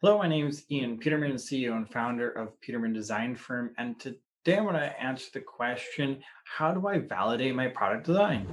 Hello, my name is Ian Peterman, CEO and founder of Peterman Design Firm. And today I want to answer the question How do I validate my product design?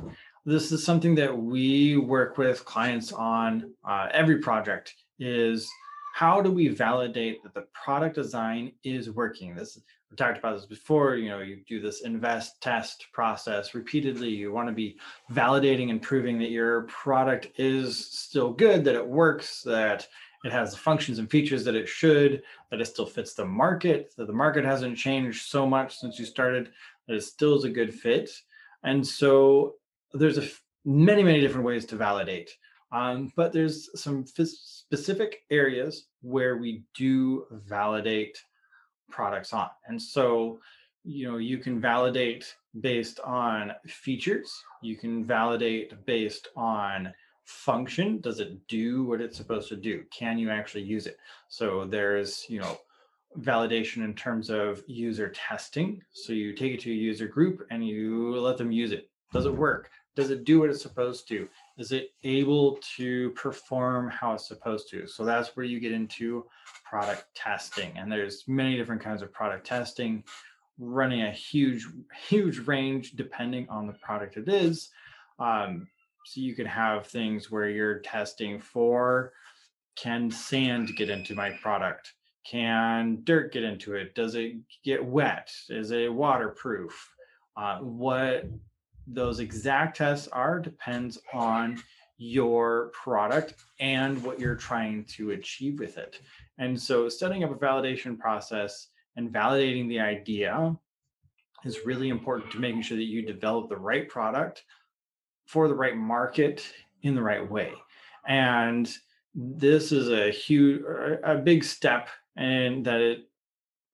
This is something that we work with clients on uh, every project is how do we validate that the product design is working this we talked about this before you know you do this invest test process repeatedly you want to be validating and proving that your product is still good that it works that it has the functions and features that it should, that it still fits the market, that the market hasn't changed so much since you started, that it still is a good fit. And so there's a many, many different ways to validate. Um, but there's some f- specific areas where we do validate products on. And so, you know, you can validate based on features, you can validate based on function does it do what it's supposed to do? Can you actually use it? So there's you know validation in terms of user testing. So you take it to a user group and you let them use it. Does it work? Does it do what it's supposed to? Is it able to perform how it's supposed to? So that's where you get into product testing. And there's many different kinds of product testing running a huge huge range depending on the product it is. Um, so you could have things where you're testing for can sand get into my product? Can dirt get into it? Does it get wet? Is it waterproof? Uh, what those exact tests are depends on your product and what you're trying to achieve with it. And so, setting up a validation process and validating the idea is really important to making sure that you develop the right product for the right market in the right way. And this is a huge, a big step, and that it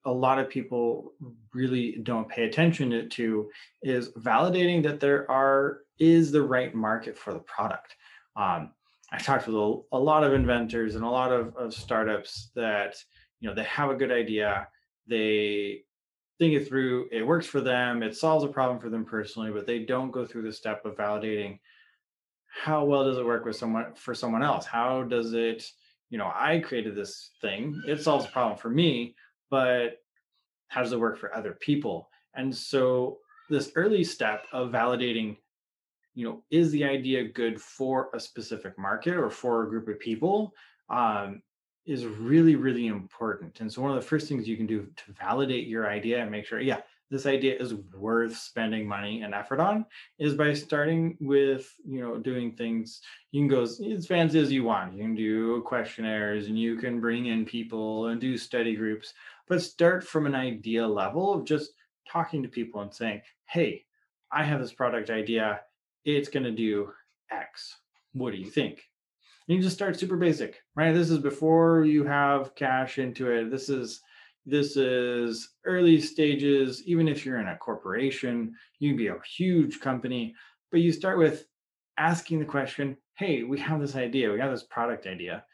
a lot of people really don't pay attention to is validating that there are is the right market for the product. Um, I talked with a, a, lot of inventors and a lot of, of startups that you know they have a good idea, they think it through. It works for them. It solves a problem for them personally, but they don't go through the step of validating how well does it work with someone for someone else? How does it, you know, I created this thing. It solves a problem for me, but how does it work for other people? And so this early step of validating, you know, is the idea good for a specific market or for a group of people? Um, is really, really important. And so one of the first things you can do to validate your idea and make sure, yeah, this idea is worth spending money and effort on is by starting with, you know, doing things. You can go as fancy as you want. You can do questionnaires and you can bring in people and do study groups, but start from an idea level of just talking to people and saying, hey, I have this product idea. It's going to do X. What do you think? You just start super basic, right? This is before you have cash into it. This is this is early stages. Even if you're in a corporation, you can be a huge company, but you start with asking the question, "Hey, we have this idea. We have this product idea.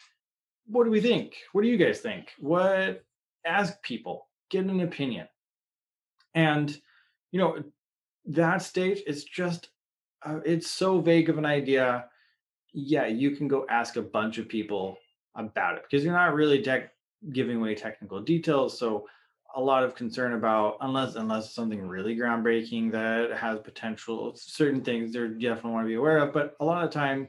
What do we think? What do you guys think? What?" Ask people, get an opinion, and you know that stage. is just uh, it's so vague of an idea yeah, you can go ask a bunch of people about it because you're not really tech giving away technical details. So a lot of concern about unless unless something really groundbreaking that has potential certain things they definitely want to be aware of. But a lot of time,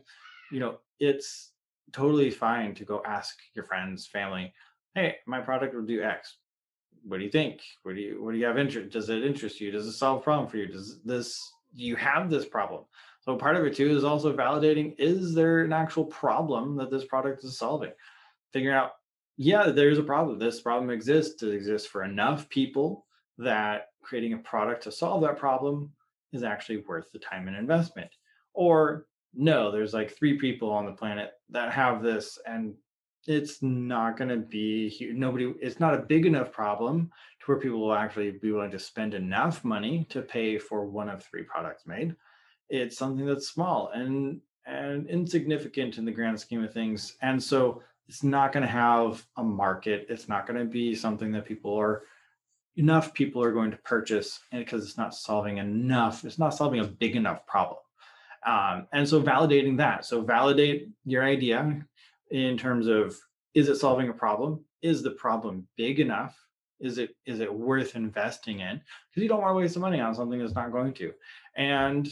you know, it's totally fine to go ask your friends, family, hey, my product will do X. What do you think? What do you what do you have interest? Does it interest you? Does it solve a problem for you? Does this do you have this problem? So part of it too is also validating is there an actual problem that this product is solving? Figuring out, yeah, there's a problem. This problem exists. It exists for enough people that creating a product to solve that problem is actually worth the time and investment. Or no, there's like three people on the planet that have this and it's not going to be nobody it's not a big enough problem to where people will actually be willing to spend enough money to pay for one of three products made it's something that's small and and insignificant in the grand scheme of things and so it's not going to have a market it's not going to be something that people are enough people are going to purchase because it's not solving enough it's not solving a big enough problem um, and so validating that so validate your idea in terms of is it solving a problem? Is the problem big enough? Is it is it worth investing in? Because you don't want to waste the money on something that's not going to. And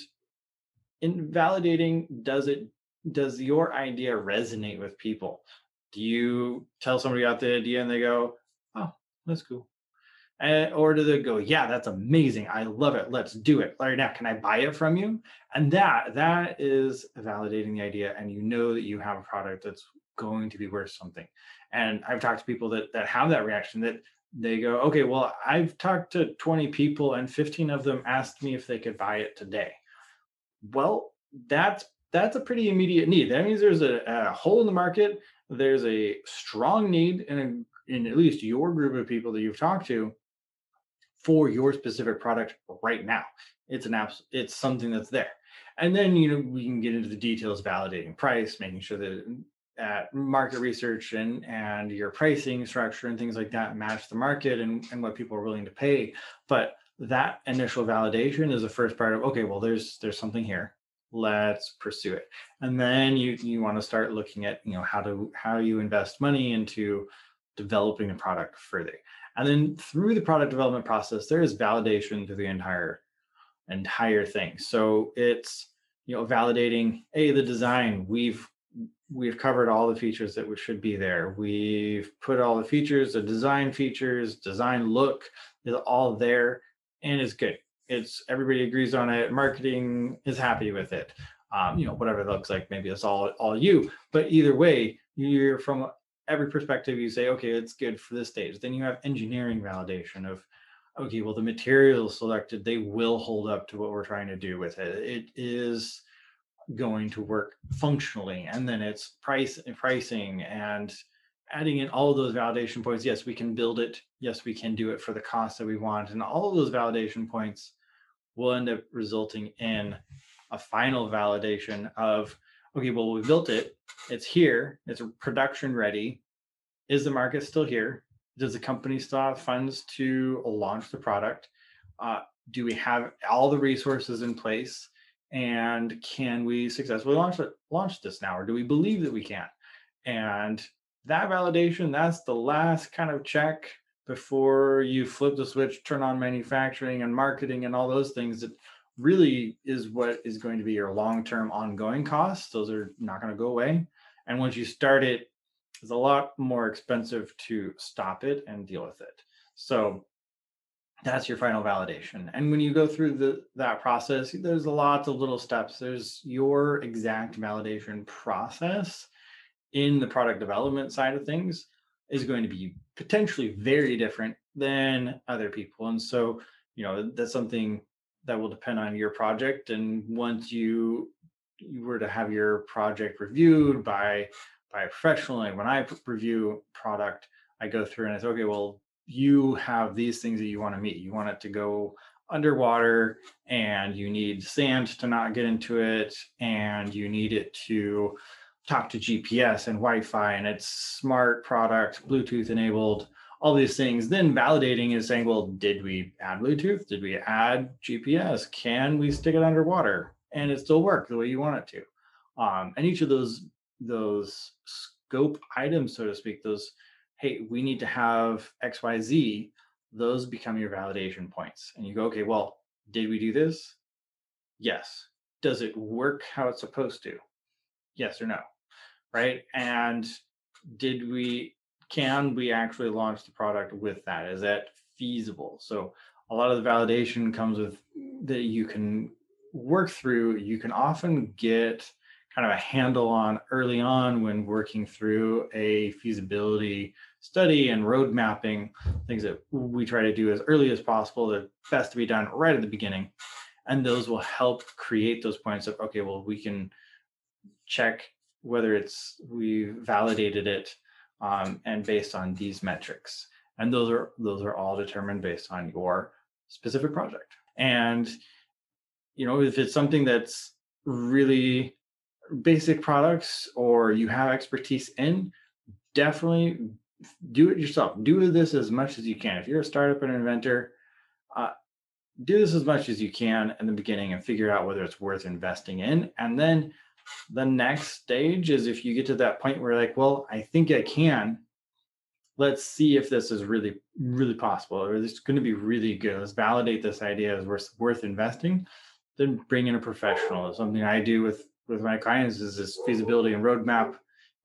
in validating, does it does your idea resonate with people? Do you tell somebody about the idea and they go, "Oh, that's cool," and, or do they go, "Yeah, that's amazing. I love it. Let's do it right now. Can I buy it from you?" And that that is validating the idea, and you know that you have a product that's going to be worth something. And I've talked to people that that have that reaction that they go, "Okay, well, I've talked to 20 people, and 15 of them asked me if they could buy it today." Well, that's that's a pretty immediate need. That means there's a, a hole in the market. There's a strong need in a, in at least your group of people that you've talked to for your specific product right now. It's an app. It's something that's there. And then you know we can get into the details, validating price, making sure that mm, at market research and and your pricing structure and things like that match the market and, and what people are willing to pay. But that initial validation is the first part of okay, well, there's there's something here. Let's pursue it. And then you you want to start looking at you know how to how you invest money into developing the product further. And then through the product development process there is validation to the entire entire thing. So it's you know validating a the design we've we've covered all the features that should be there. We've put all the features the design features design look is all there and it's good. It's everybody agrees on it. Marketing is happy with it. Um, you know whatever it looks like maybe it's all all you. But either way you're from every perspective you say okay it's good for this stage. Then you have engineering validation of okay well the materials selected they will hold up to what we're trying to do with it. It is going to work functionally. And then it's price and pricing and adding in all of those validation points yes we can build it. Yes we can do it for the cost that we want. And all of those validation points will end up resulting in a final validation of okay well we built it. It's here. It's production ready. Is the market still here? Does the company still have funds to launch the product? Uh, do we have all the resources in place? And can we successfully launch it launch this now? Or do we believe that we can? And that validation that's the last kind of check before you flip the switch, turn on manufacturing and marketing and all those things that really is what is going to be your long-term ongoing costs. Those are not going to go away. And once you start it, it's a lot more expensive to stop it and deal with it. So that's your final validation. And when you go through the that process, there's lots of little steps. There's your exact validation process in the product development side of things is going to be potentially very different than other people. And so, you know, that's something that will depend on your project. And once you you were to have your project reviewed by by a professional, like when I review product, I go through and I say, okay, well, you have these things that you want to meet. You want it to go underwater and you need sand to not get into it and you need it to talk to GPS and Wi-Fi and it's smart product, Bluetooth enabled, all these things. Then validating is saying, well, did we add Bluetooth? Did we add GPS? Can we stick it underwater and it still work the way you want it to? Um, and each of those those scope items, so to speak, those hey, we need to have X, Y, Z. Those become your validation points, and you go, okay, well, did we do this? Yes. Does it work how it's supposed to? Yes or no? Right? And did we can we actually launch the product with that? Is that feasible? So a lot of the validation comes with that you can work through. You can often get kind of a handle on early on when working through a feasibility study and road mapping, things that we try to do as early as possible, the best to be done right at the beginning. And those will help create those points of, okay, well, we can check whether it's we validated it um, and based on these metrics. And those are those are all determined based on your specific project. And you know if it's something that's really basic products or you have expertise in definitely do it yourself. Do this as much as you can. If you're a startup and inventor uh, do this as much as you can in the beginning and figure out whether it's worth investing in. And then The next stage is if you get to that point where like, well, I think I can. Let's see if this is really, really possible, or this is going to be really good. Let's validate this idea as worth worth investing. Then bring in a professional. Something I do with with my clients is this feasibility and roadmap,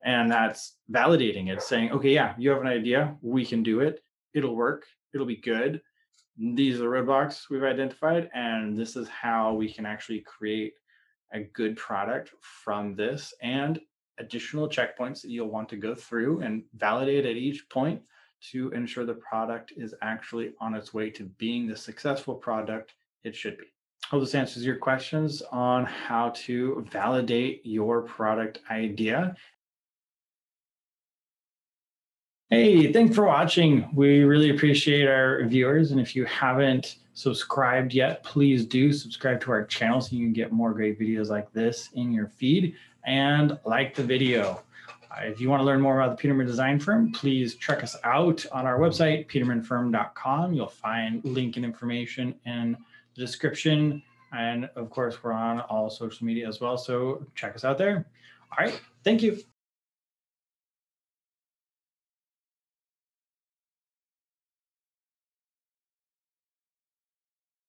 and that's validating it, saying, okay, yeah, you have an idea, we can do it. It'll work. It'll be good. These are the roadblocks we've identified, and this is how we can actually create a good product from this and additional checkpoints that you'll want to go through and validate at each point to ensure the product is actually on its way to being the successful product it should be. Hope this answers your questions on how to validate your product idea. Hey, thanks for watching. We really appreciate our viewers. And if you haven't subscribed yet, please do subscribe to our channel so you can get more great videos like this in your feed and like the video. Uh, if you want to learn more about the Peterman Design Firm, please check us out on our website, petermanfirm.com. You'll find link and information in the description. And of course, we're on all social media as well. So check us out there. All right. Thank you.